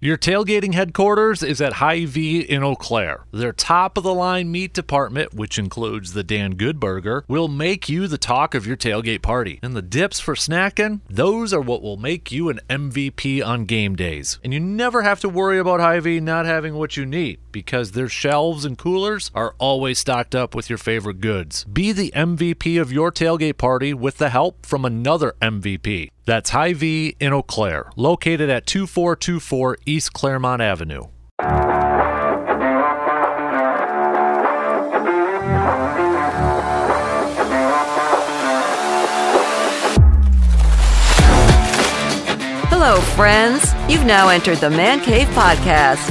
Your tailgating headquarters is at Hy-Vee in Eau Claire. Their top of the line meat department, which includes the Dan Good Burger, will make you the talk of your tailgate party. And the dips for snacking, those are what will make you an MVP on game days. And you never have to worry about Hy-Vee not having what you need because their shelves and coolers are always stocked up with your favorite goods. Be the MVP of your tailgate party with the help from another MVP. That's Hy-Vee in Eau Claire, located at 2424 East Claremont Avenue. Hello, friends. You've now entered the Man Cave Podcast,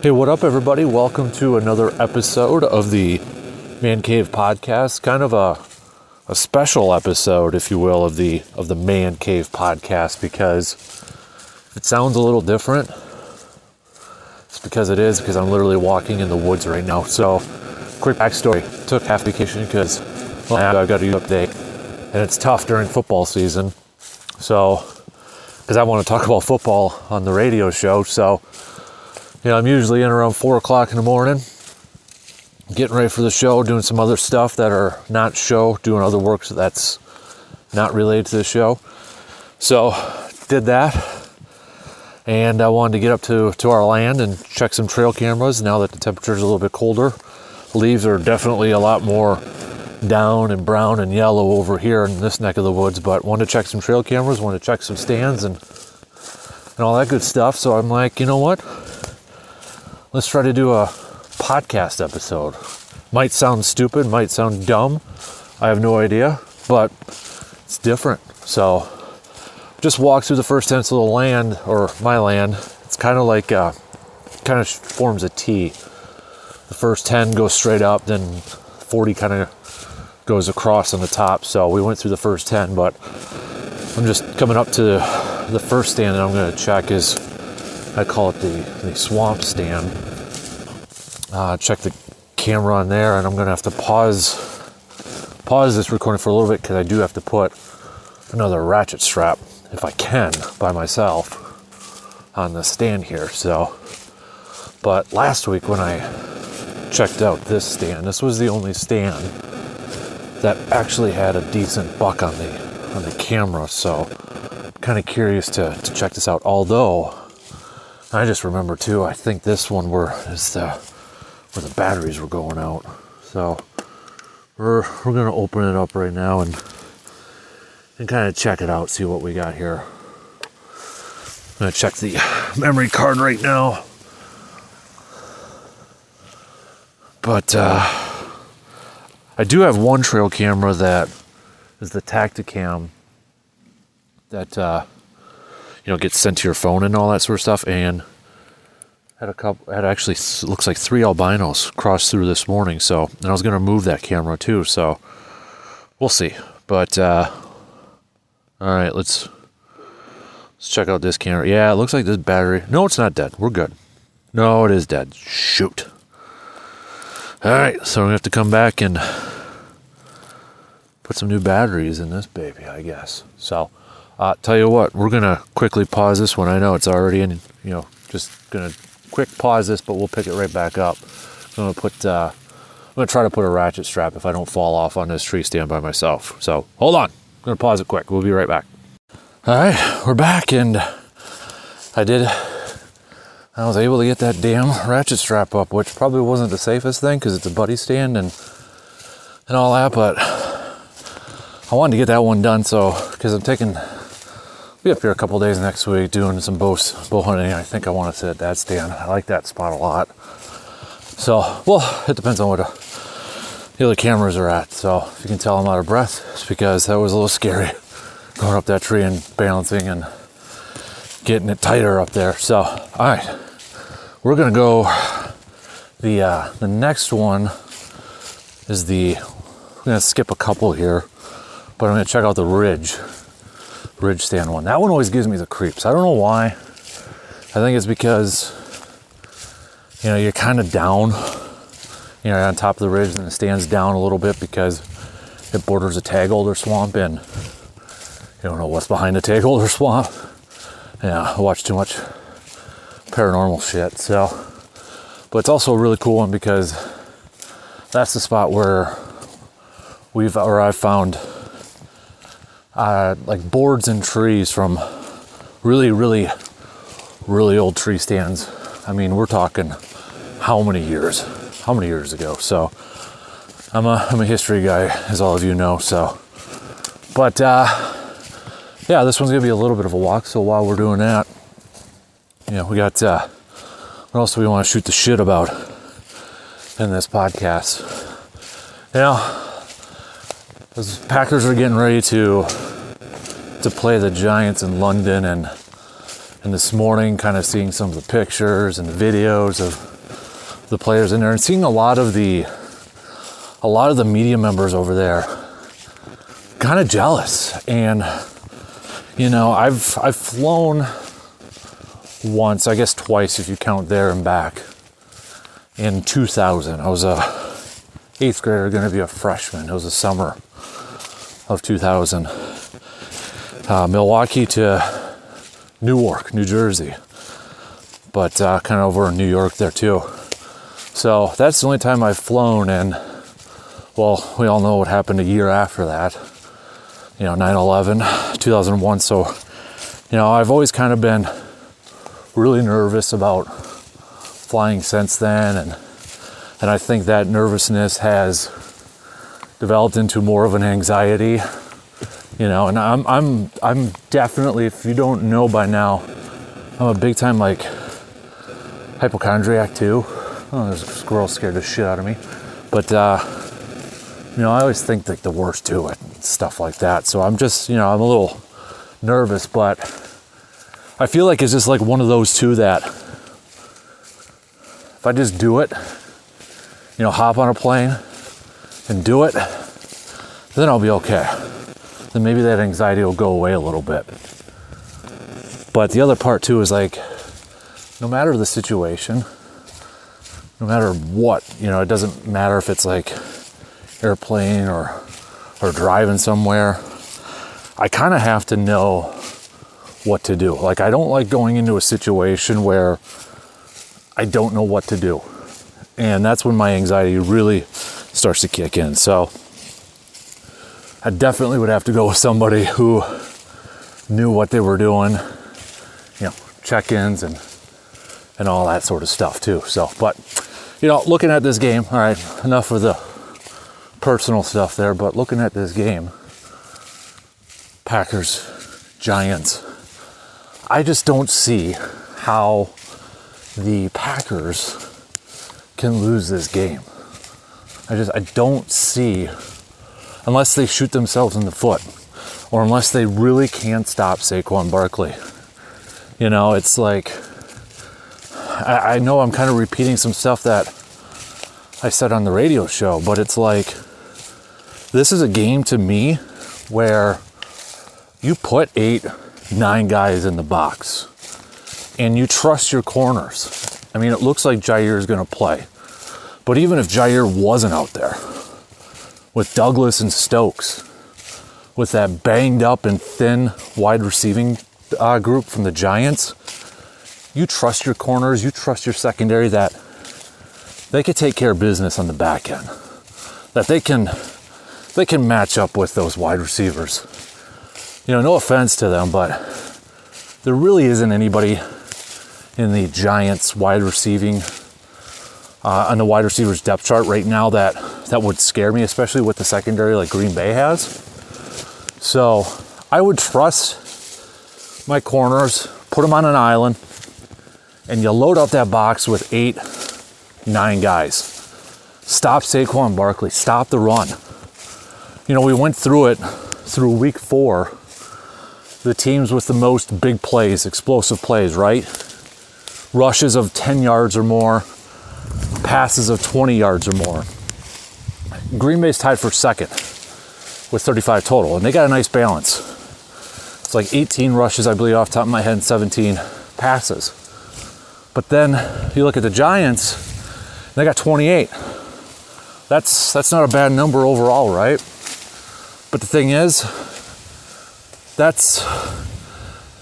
Hey, what up, everybody? Welcome to another episode of the Man Cave Podcast. Kind of a a special episode, if you will, of the of the Man Cave Podcast because it sounds a little different. It's because it is because I'm literally walking in the woods right now. So, quick backstory: took half vacation because well, I've got a new update, and it's tough during football season. So, because I want to talk about football on the radio show, so you know, I'm usually in around four o'clock in the morning, getting ready for the show, doing some other stuff that are not show, doing other work that's not related to the show. So, did that, and I wanted to get up to to our land and check some trail cameras. Now that the temperature is a little bit colder, leaves are definitely a lot more down and brown and yellow over here in this neck of the woods. But wanted to check some trail cameras, wanted to check some stands and and all that good stuff. So I'm like, you know what? Let's try to do a podcast episode. Might sound stupid, might sound dumb. I have no idea, but it's different. So just walk through the first 10 of the land, or my land. It's kind of like, uh, kind of forms a T. The first 10 goes straight up, then 40 kind of goes across on the top. So we went through the first 10, but I'm just coming up to the first stand that I'm going to check is I call it the, the swamp stand. Uh, check the camera on there, and I'm gonna have to pause pause this recording for a little bit because I do have to put another ratchet strap, if I can, by myself on the stand here. So, but last week when I checked out this stand, this was the only stand that actually had a decent buck on the on the camera. So, kind of curious to to check this out. Although I just remember too. I think this one were is the where the batteries were going out. So we're we're gonna open it up right now and and kind of check it out, see what we got here. I'm gonna check the memory card right now. But uh, I do have one trail camera that is the Tactacam that uh, you know, gets sent to your phone and all that sort of stuff. And had a couple, had actually looks like three albinos crossed through this morning. So, and I was to move that camera too. So, we'll see. But uh, all right, let's let's check out this camera. Yeah, it looks like this battery. No, it's not dead. We're good. No, it is dead. Shoot. All right, so we have to come back and put some new batteries in this baby, I guess. So. Uh, tell you what, we're gonna quickly pause this one. I know it's already in, you know, just gonna quick pause this, but we'll pick it right back up. I'm gonna put, uh, I'm gonna try to put a ratchet strap if I don't fall off on this tree stand by myself. So hold on, I'm gonna pause it quick. We'll be right back. All right, we're back, and I did. I was able to get that damn ratchet strap up, which probably wasn't the safest thing because it's a buddy stand and and all that, but I wanted to get that one done. So because I'm taking be up here a couple days next week doing some bow, bow hunting. I think I want to sit at that stand. I like that spot a lot. So, well, it depends on what uh, the other cameras are at. So, if you can tell I'm out of breath, it's because that was a little scary going up that tree and balancing and getting it tighter up there. So, all right, we're gonna go. The uh, the next one is the. I'm gonna skip a couple here, but I'm gonna check out the ridge, ridge stand one. That one always gives me the creeps. I don't know why. I think it's because you know you're kind of down. You know, on top of the ridge, and it stands down a little bit because it borders a tag alder swamp, and you don't know what's behind the tag alder swamp. Yeah, I watch too much paranormal shit. So, but it's also a really cool one because that's the spot where we've or I've found uh, like boards and trees from really, really, really old tree stands. I mean, we're talking how many years? How many years ago? So, I'm a I'm a history guy, as all of you know. So, but uh, yeah, this one's gonna be a little bit of a walk. So while we're doing that, you know, we got uh, what else do we want to shoot the shit about in this podcast? You know, the Packers are getting ready to to play the Giants in London, and and this morning, kind of seeing some of the pictures and the videos of the players in there, and seeing a lot of the a lot of the media members over there. Kind of jealous. And you know i've i've flown once i guess twice if you count there and back in 2000 i was a eighth grader going to be a freshman. It was a summer of 2000 uh, milwaukee to newark new jersey but uh, kind of over in new york there too so that's the only time i've flown and well, we all know what happened a year after that. You know, 9 11, 2001. So, you know, I've always kind of been really nervous about flying since then. And, and I think that nervousness has developed into more of an anxiety. You know, and I'm, I'm, I'm definitely, if you don't know by now, I'm a big time like hypochondriac too. Oh, there's a squirrel scared the shit out of me. But, uh, you know, I always think like the worst to it, stuff like that. So I'm just, you know, I'm a little nervous, but I feel like it's just like one of those two that if I just do it, you know, hop on a plane and do it, then I'll be okay. Then maybe that anxiety will go away a little bit. But the other part too is like, no matter the situation, no matter what, you know, it doesn't matter if it's like airplane or or driving somewhere, I kind of have to know what to do. Like I don't like going into a situation where I don't know what to do. And that's when my anxiety really starts to kick in. So I definitely would have to go with somebody who knew what they were doing, you know, check-ins and and all that sort of stuff too. So, but you know, looking at this game, all right, enough of the personal stuff there, but looking at this game, Packers, Giants, I just don't see how the Packers can lose this game. I just I don't see unless they shoot themselves in the foot or unless they really can't stop Saquon Barkley. You know, it's like I, I know I'm kind of repeating some stuff that I said on the radio show, but it's like this is a game to me where you put eight, nine guys in the box and you trust your corners. I mean, it looks like Jaire is going to play. But even if Jaire wasn't out there, with Douglas and Stokes, with that banged up and thin wide receiving uh, group from the Giants, you trust your corners, you trust your secondary that they can take care of business on the back end. That they can they can match up with those wide receivers. You know, no offense to them, but there really isn't anybody in the Giants wide receiving uh, on the wide receivers depth chart right now that that would scare me, especially with the secondary like Green Bay has. So I would trust my corners, put them on an island, and you load up that box with eight, nine guys. Stop Saquon Barkley. Stop the run you know, we went through it through week four. the teams with the most big plays, explosive plays, right? Rushes of 10 yards or more, passes of 20 yards or more. Green Bay's tied for second with 35 total, and they got a nice balance. It's like 18 rushes, I believe, off top of my head, and 17 passes. But then you look at the Giants, they got 28. That's that's not a bad number overall, right? But the thing is, that's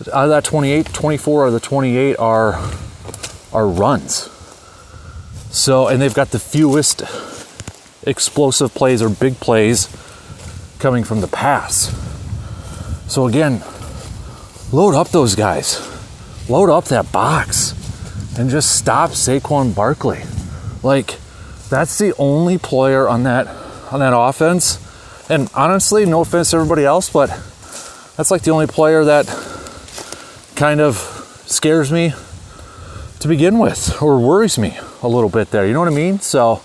out of that 28, 24 of the 28 are are runs. So, and they've got the fewest explosive plays or big plays coming from the pass. So again, load up those guys. Load up that box and just stop Saquon Barkley. Like that's the only player on that on that offense. And honestly, no offense to everybody else, but that's like the only player that kind of scares me to begin with or worries me a little bit there. You know what I mean? So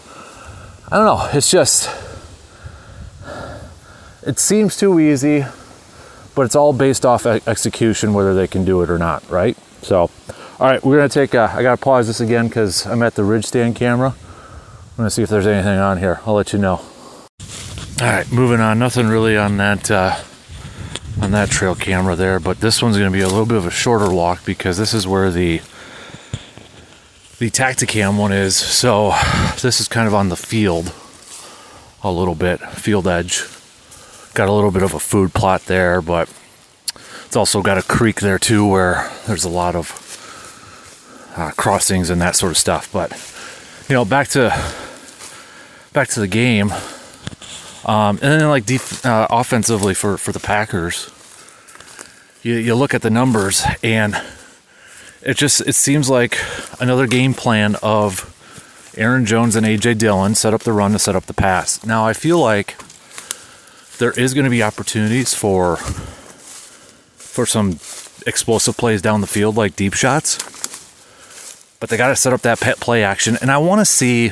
I don't know. It's just it seems too easy, but it's all based off execution whether they can do it or not, right? So all right, we're gonna take. A, I gotta pause this again because I'm at the ridge stand camera. I'm gonna see if there's anything on here. I'll let you know. All right, moving on. Nothing really on that uh, on that trail camera there, but this one's gonna be a little bit of a shorter walk because this is where the the Tactacam one is. So this is kind of on the field a little bit, field edge. Got a little bit of a food plot there, but it's also got a creek there too where there's a lot of uh, crossings and that sort of stuff. But you know, back to back to the game, um, and then like def- uh, offensively for for the Packers, you you look at the numbers and it just it seems like another game plan of Aaron Jones and AJ Dillon set up the run to set up the pass. Now I feel like there is going to be opportunities for for some explosive plays down the field like deep shots but they got to set up that pet play action. And I want to see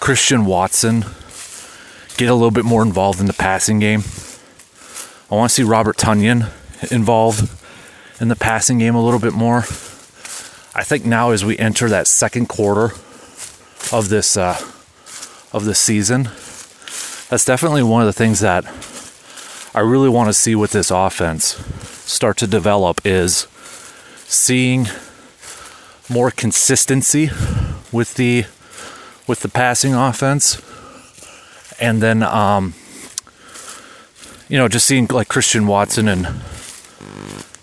Christian Watson get a little bit more involved in the passing game. I want to see Robert Tonyan involved in the passing game a little bit more. I think now as we enter that second quarter of this uh, of this season, that's definitely one of the things that I really want to see with this offense start to develop is seeing more consistency with the with the passing offense, and then um, you know just seeing like Christian Watson and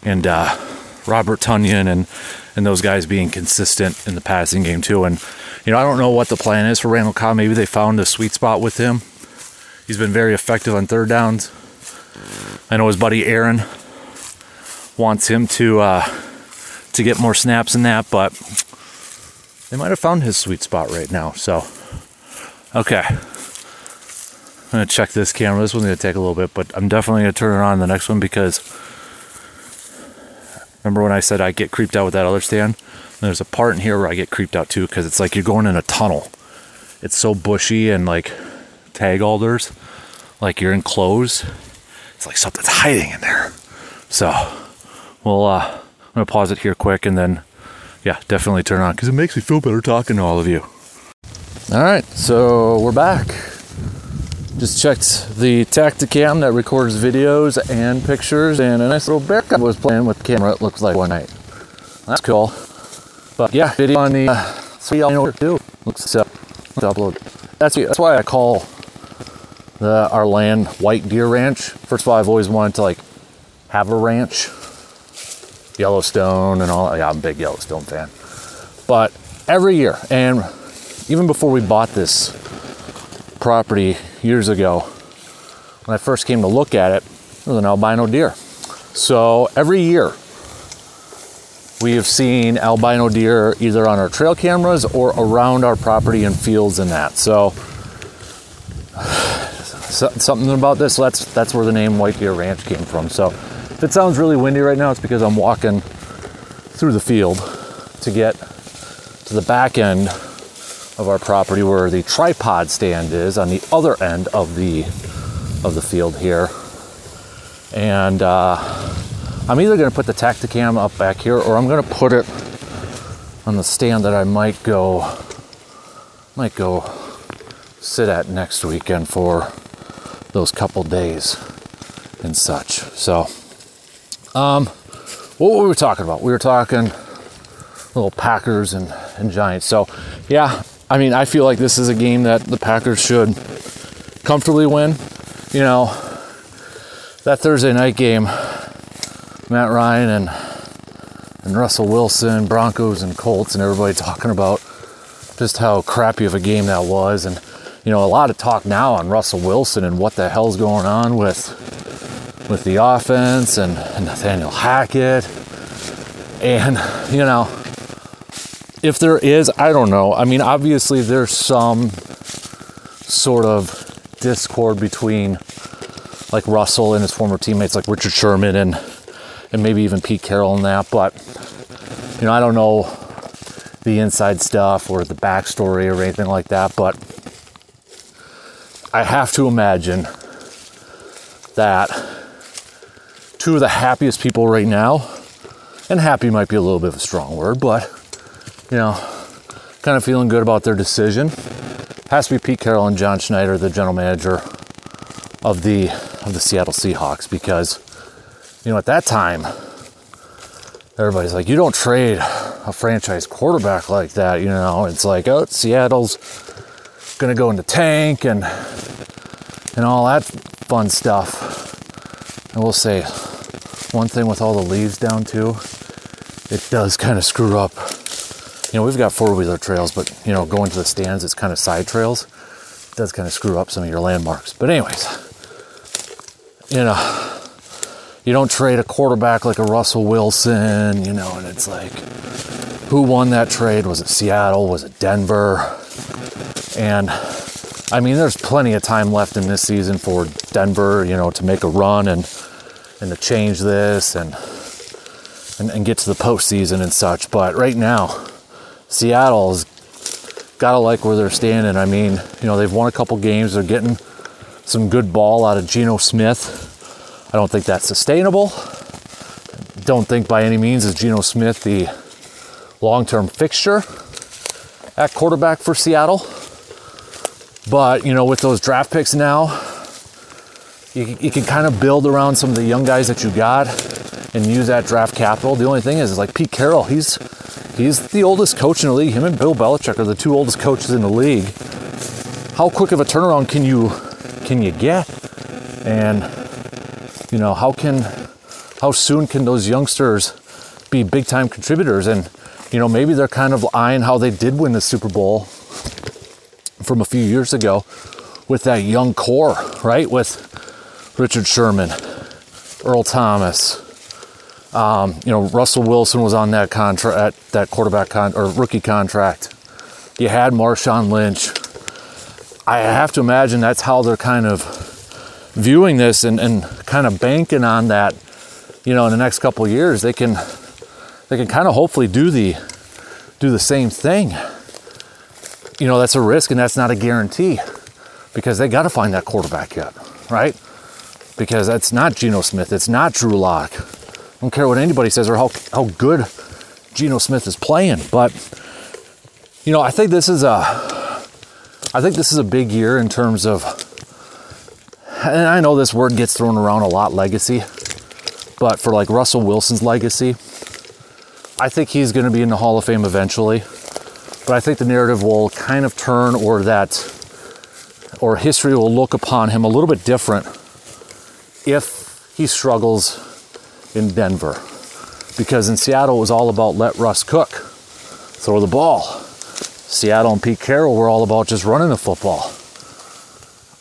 and uh, Robert Tonyan and and those guys being consistent in the passing game too. And you know I don't know what the plan is for Randall Cobb. Maybe they found a sweet spot with him. He's been very effective on third downs. I know his buddy Aaron wants him to. Uh, to get more snaps in that, but they might have found his sweet spot right now. So, okay. I'm to check this camera. This one's to take a little bit, but I'm definitely to turn it on the next one because remember when I said I get creeped out with that other stand? There's a part in here where I get creeped out too because it's like you're going in a tunnel. It's so bushy and like tag alders, like you're enclosed. It's like something's hiding in there. So, we'll uh, I'm gonna pause it here quick and then, yeah, definitely turn on because it makes me feel better talking to all of you. All right, so we're back. Just checked the Tactacam that records videos and pictures, and a nice little bear cub was playing with the camera. It looks like one night. That's cool. But yeah, video on the uh, three know too. Looks so upload. That's that's why I call the our land White Deer Ranch. First of all, I've always wanted to like have a ranch Yellowstone and all. Yeah, I'm a big Yellowstone fan. But every year, and even before we bought this property years ago, when I first came to look at it, it was an albino deer. So every year, we have seen albino deer either on our trail cameras or around our property and fields and that. So, something about this. That's that's where the name White Deer Ranch came from. So if it sounds really windy right now, it's because I'm walking through the field to get to the back end of our property where the tripod stand is on the other end of the of the field here. And uh, I'm either going to put the Tactacam up back here or I'm going to put it on the stand that I might go might go sit at next weekend for those couple days and such. So, um, what were we talking about? We were talking little Packers and, and Giants. So, yeah, I mean, I feel like this is a game that the Packers should comfortably win. You know, that Thursday night game, Matt Ryan and and Russell Wilson, Broncos and Colts, and everybody talking about just how crappy of a game that was. And, you know, a lot of talk now on Russell Wilson and what the hell's going on with with the offense and, and Nathaniel Hackett. And, you know, if there is, I don't know. I mean, obviously, there's some sort of discord between like Russell and his former teammates, like Richard Sherman and and maybe even Pete Carroll and that. But you know, I don't know the inside stuff or the backstory or anything like that. But I have to imagine that two of the happiest people right now, and happy might be a little bit of a strong word, but you know, kind of feeling good about their decision. Has to be Pete Carroll and John Schneider, the general manager of the of the Seattle Seahawks, because you know at that time everybody's like, you don't trade a franchise quarterback like that, you know. It's like, oh, Seattle's gonna go into tank and and all that fun stuff. I will say one thing with all the leaves down too, it does kind of screw up. You know, we've got four wheeler trails, but you know, going to the stands, it's kind of side trails. It does kind of screw up some of your landmarks. But anyways, you know, you don't trade a quarterback like a Russell Wilson, you know, and it's like, who won that trade? Was it Seattle? Was it Denver? And I mean, there's plenty of time left in this season for Denver, you know, to make a run and and to change this and and, and get to the postseason and such. But right now, Seattle's got to like where they're standing. I mean, you know, they've won a couple games. They're getting some good ball out of Geno Smith. I don't think that's sustainable. Don't think by any means is Geno Smith the long-term fixture at quarterback for Seattle. But, you know, with those draft picks now, you, you can kind of build around some of the young guys that you got and use that draft capital. The only thing is, is like Pete Carroll, he's he's the oldest coach in the league. Him and Bill Belichick are the two oldest coaches in the league. How quick of a turnaround can you can you get? And you know, how can how soon can those youngsters be big time contributors? And you know, maybe they're kind of eyeing how they did win the Super Bowl from a few years ago with that young core, right? With Richard Sherman, Earl Thomas, um, you know, Russell Wilson was on that contract, that quarterback con- or rookie contract. You had Marshawn Lynch. I have to imagine that's how they're kind of viewing this and, and kind of banking on that. You know, in the next couple years, they can they can kind of hopefully do the do the same thing. You know, that's a risk and that's not a guarantee because they got to find that quarterback yet, right? Because that's not Geno Smith, it's not Drew Lock. I don't care what anybody says or how how good Geno Smith is playing, but you know, I think this is a I think this is a big year in terms of and I know this word gets thrown around a lot legacy, but for like Russell Wilson's legacy, I think he's going to be in the Hall of Fame eventually. But I think the narrative will kind of turn or that or history will look upon him a little bit different if he struggles in Denver. Because in Seattle it was all about let Russ cook, throw the ball. Seattle and Pete Carroll were all about just running the football.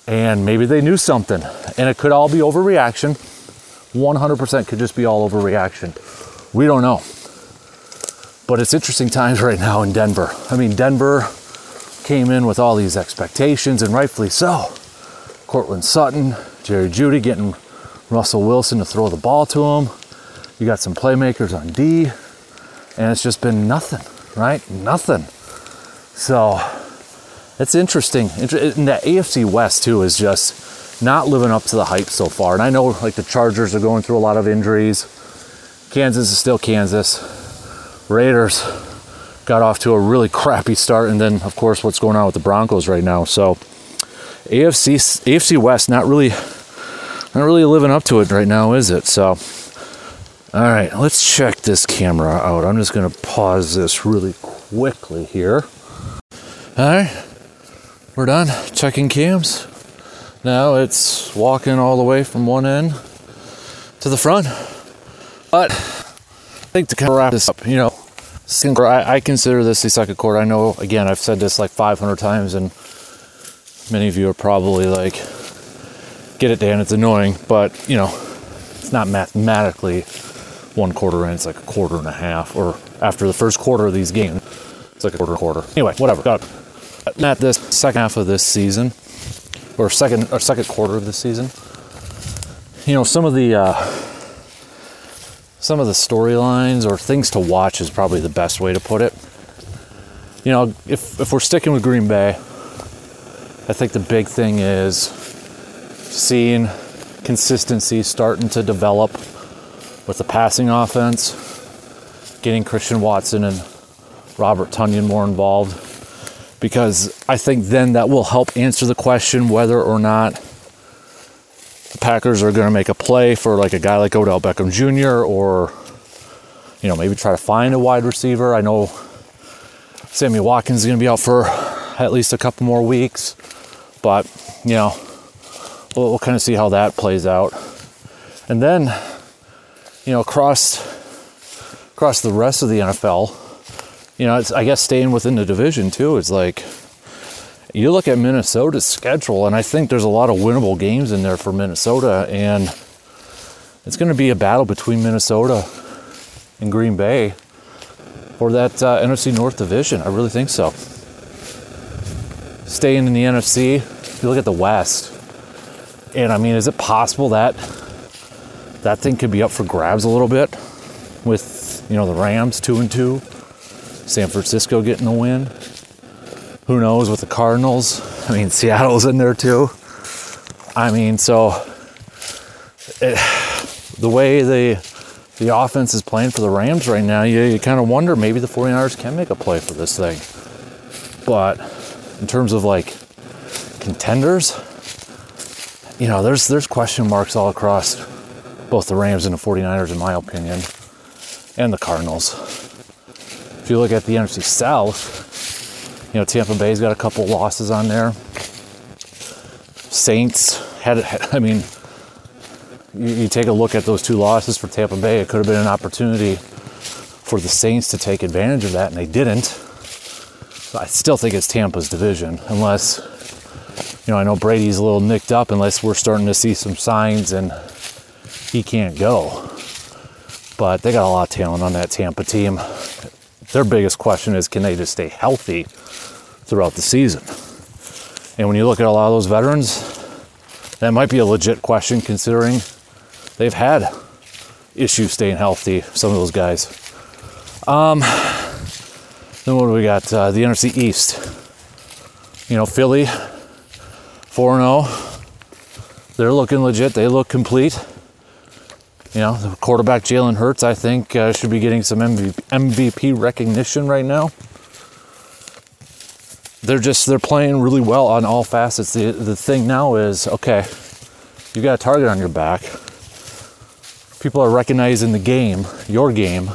And maybe they knew something. And it could all be overreaction. 100% could just be all overreaction. We don't know. But it's interesting times right now in Denver. I mean, Denver came in with all these expectations, and rightfully so. Courtland Sutton, Jerry Jeudy getting Russell Wilson to throw the ball to him. You got some playmakers on D, and it's just been nothing, right? Nothing. So it's interesting. And the AFC West too is just not living up to the hype so far. And I know like the Chargers are going through a lot of injuries, Kansas is still Kansas. Raiders got off to a really crappy start, and then of course what's going on with the Broncos right now. So AFC AFC West not really not really living up to it right now, is it? So all right, let's check this camera out. I'm just gonna pause this really quickly here. All right, we're done checking cams. Now it's walking all the way from one end to the front. But I think to kind of wrap this up, you know, I, consider this the second quarter. I know, again, I've said this like 500 times, and many of you are probably like, get it, Dan, it's annoying, but, you know, it's not mathematically one quarter in, it's like a quarter and a half, or after the first quarter of these games, it's like a quarter quarter. Anyway, whatever. Got at this second half of this season, or second or second quarter of this season, you know, some of the uh, some of the storylines or things to watch is probably the best way to put it. You know, if if we're sticking with Green Bay, I think the big thing is seeing consistency starting to develop with the passing offense, getting Christian Watson and Robert Tonyan more involved because I think then that will help answer the question whether or not the Packers are going to make a play for like a guy like Odell Beckham Jr. or you know maybe try to find a wide receiver. I know Sammy Watkins is going to be out for at least a couple more weeks, but you know we'll, we'll kind of see how that plays out, and then you know across across the rest of the NFL you know, it's I guess staying within the division too. It's like you look at Minnesota's schedule, and I think there's a lot of winnable games in there for Minnesota, and it's going to be a battle between Minnesota and Green Bay for that uh, NFC North division. I really think so. Staying in the NFC, if you look at the West, and I mean, is it possible that that thing could be up for grabs a little bit with you know the Rams two and two? San Francisco getting the win. Who knows with the Cardinals? I mean, Seattle's in there too. I mean, so it, the way the the offense is playing for the Rams right now, you, you kind of wonder maybe the 49ers can make a play for this thing. But in terms of like contenders, you know, there's there's question marks all across both the Rams and the 49ers in my opinion, and the Cardinals if you look at the NFC South, you know, Tampa Bay's got a couple losses on there. Saints had, I mean, you, you take a look at those two losses for Tampa Bay, it could have been an opportunity for the Saints to take advantage of that, and they didn't. I still think it's Tampa's division, unless, you know, I know Brady's a little nicked up, unless we're starting to see some signs and he can't go. But they got a lot of talent on that Tampa team their biggest question is can they just stay healthy throughout the season? And when you look at a lot of those veterans, that might be a legit question considering they've had issues staying healthy, some of those guys. Um, then what do we got? Uh, the NFC East. You know, Philly, 4 0. They're looking legit. They look complete. You know, the quarterback Jalen Hurts, I think, uh, should be getting some MVP recognition right now. They're just they're playing really well on all facets. The the thing now is okay, you got a target on your back. People are recognizing the game, your game.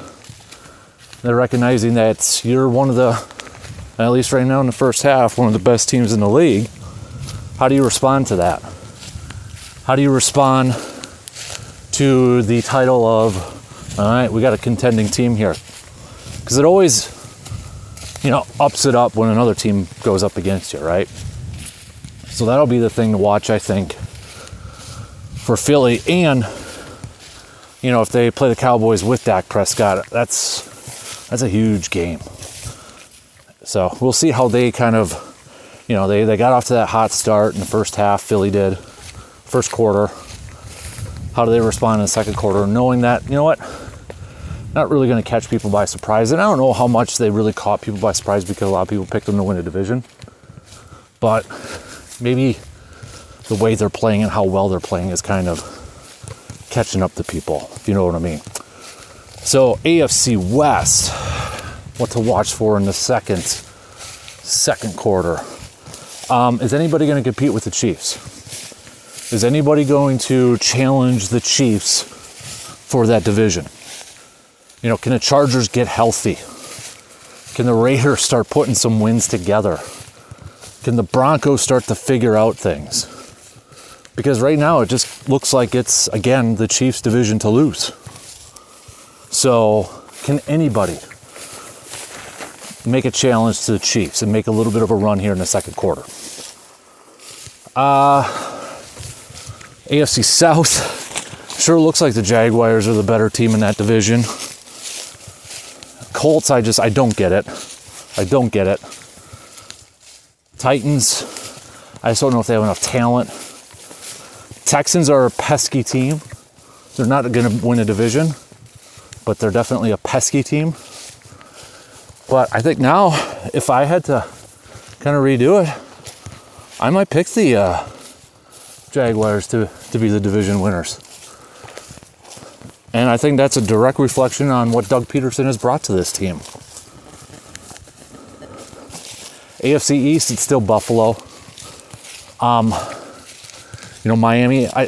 They're recognizing that you're one of the, at least right now in the first half, one of the best teams in the league. How do you respond to that? How do you respond to the title of, all right, we got a contending team here. Because it always, you know, ups it up when another team goes up against you, right? So that'll be the thing to watch, I think, for Philly. And, you know, if they play the Cowboys with Dak Prescott, that's that's a huge game. So we'll see how they kind of, you know, they, they got off to that hot start in the first half, Philly did, first quarter. How do they respond in the second quarter, knowing that, you know what, not really going to catch people by surprise. And I don't know how much they really caught people by surprise because a lot of people picked them to win a division. But maybe the way they're playing and how well they're playing is kind of catching up to people, if you know what I mean. So AFC West, what to watch for in the second second quarter. Um, is anybody going to compete with the Chiefs? Is anybody going to challenge the Chiefs for that division? You know, can the Chargers get healthy? Can the Raiders start putting some wins together? Can the Broncos start to figure out things? Because right now it just looks like it's, again, the Chiefs' division to lose. So, can anybody make a challenge to the Chiefs and make a little bit of a run here in the second quarter? Uh, AFC South sure looks like the Jaguars are the better team in that division. Colts, I just I don't get it. I don't get it. Titans, I just don't know if they have enough talent. Texans are a pesky team. They're not going to win a division but they're definitely a pesky team. But I think now, if I had to kind of redo it, I might pick the uh, Jaguars to, to be the division winners. And I think that's a direct reflection on what Doug Pederson has brought to this team. AFC East, it's still Buffalo. Um, you know, Miami. I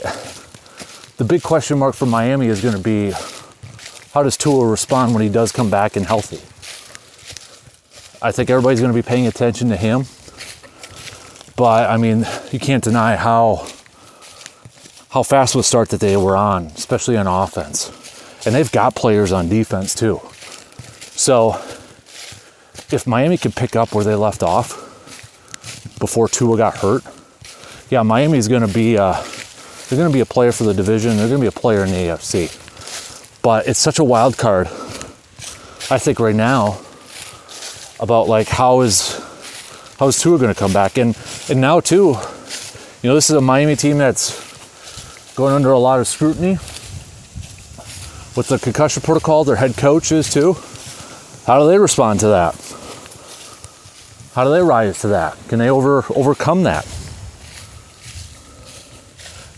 the big question mark for Miami is going to be how does Tua respond when he does come back and healthy? I think everybody's going to be paying attention to him. But I mean, you can't deny how how fast was start that they were on, especially on offense. And they've got players on defense too. So if Miami could pick up where they left off before Tua got hurt, yeah, Miami's going to be uh, they're going to be a player for the division. They're going to be a player in the AFC. But it's such a wild card. I think right now about like how is how is Tua going to come back and and now too, you know this is a Miami team that's going under a lot of scrutiny with the concussion protocol. Their head coach is too. How do they respond to that? How do they rise to that? Can they over overcome that?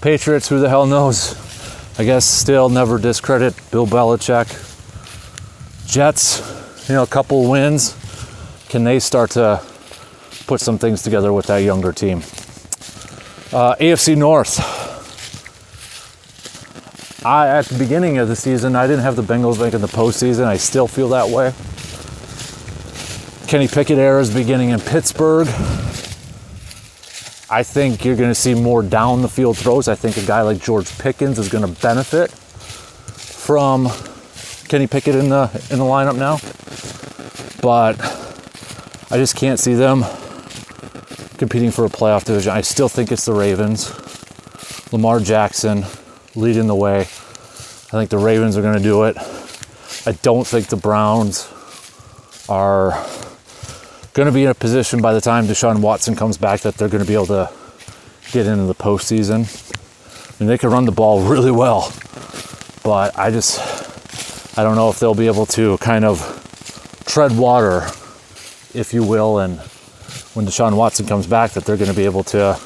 Patriots, who the hell knows? I guess still never discredit Bill Belichick. Jets, you know, a couple wins. Can they start to put some things together with that younger team? Uh, AFC North. I, at the beginning of the season, I didn't have the Bengals making the postseason. I still feel that way. Kenny Pickett era is beginning in Pittsburgh. I think you're going to see more down the field throws. I think a guy like George Pickens is going to benefit from Kenny Pickett in the in the lineup now. But I just can't see them competing for a playoff division. I still think it's the Ravens. Lamar Jackson leading the way. I think the Ravens are going to do it. I don't think the Browns are going to be in a position by the time Deshaun Watson comes back that they're going to be able to get into the postseason. I mean, they can run the ball really well, but I just, I don't know if they'll be able to kind of tread water, if you will, and when Deshaun Watson comes back, that they're going to be able to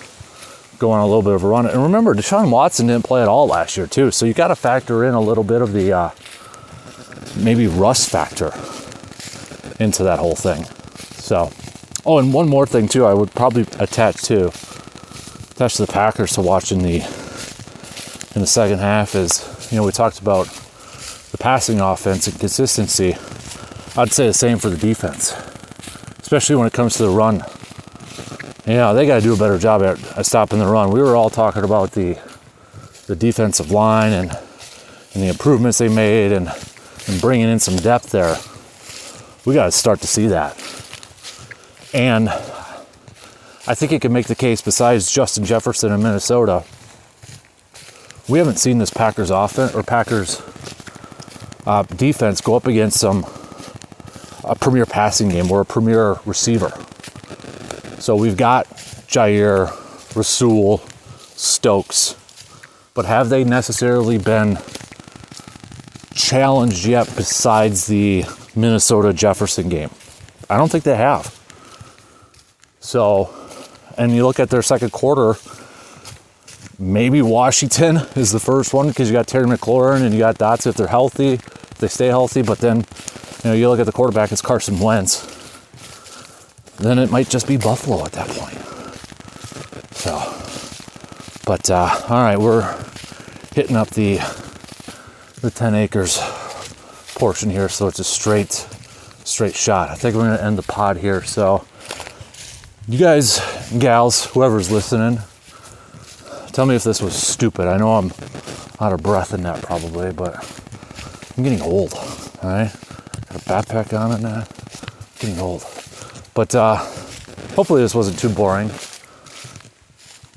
go on a little bit of a run. And remember, Deshaun Watson didn't play at all last year, too, so you got to factor in a little bit of the uh, maybe rust factor into that whole thing. So, oh, and one more thing too, I would probably attach to attach to the Packers to watching the in the second half is you know we talked about the passing offense and consistency. I'd say the same for the defense, especially when it comes to the run. Yeah, they got to do a better job at, at stopping the run. We were all talking about the the defensive line and and the improvements they made and and bringing in some depth there. We got to start to see that. And I think it can make the case, besides Justin Jefferson in Minnesota, we haven't seen this Packers offense or Packers uh, defense go up against some a premier passing game or a premier receiver. So we've got Jaire, Rasul, Stokes, but have they necessarily been challenged yet besides the Minnesota Jefferson game? I don't think they have. So, and you look at their second quarter, maybe Washington is the first one because you got Terry McLaurin and you got Dots if they're healthy. if they stay healthy, but then you know you look at the quarterback, it's Carson Wentz. Then it might just be Buffalo at that point. So, but uh, all right, we're hitting up the the 10 acres portion here, so it's a straight straight shot. I think we're gonna end the pod here. So, you guys, gals, whoever's listening, tell me if this was stupid. I know I'm out of breath in that probably, but I'm getting old. All right, got a backpack on and uh, getting old. But uh, hopefully this wasn't too boring.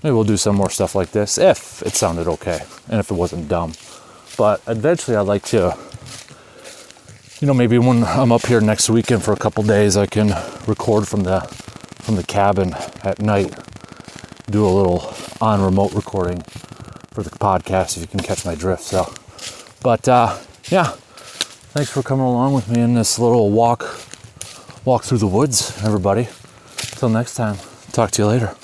Maybe we'll do some more stuff like this if it sounded okay and if it wasn't dumb. But eventually, I'd like to, you know, maybe when I'm up here next weekend for a couple days, I can record from the from the cabin at night. Do a little on remote recording for the podcast if you can catch my drift. So, but uh, yeah, thanks for coming along with me in this little walk walk through the woods, everybody. Till next time, talk to you later.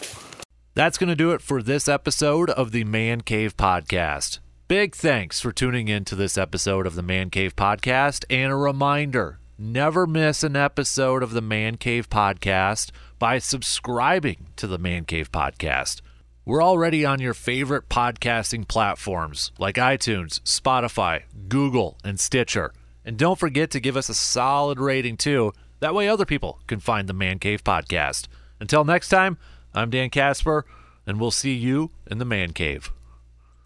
That's going to do it for this episode of the Man Cave Podcast. Big thanks for tuning in to this episode of the Man Cave Podcast. And a reminder never miss an episode of the Man Cave Podcast by subscribing to the Man Cave Podcast. We're already on your favorite podcasting platforms like iTunes, Spotify, Google, and Stitcher. And don't forget to give us a solid rating too. That way other people can find the Man Cave Podcast. Until next time, I'm Dan Casper, and we'll see you in the Man Cave.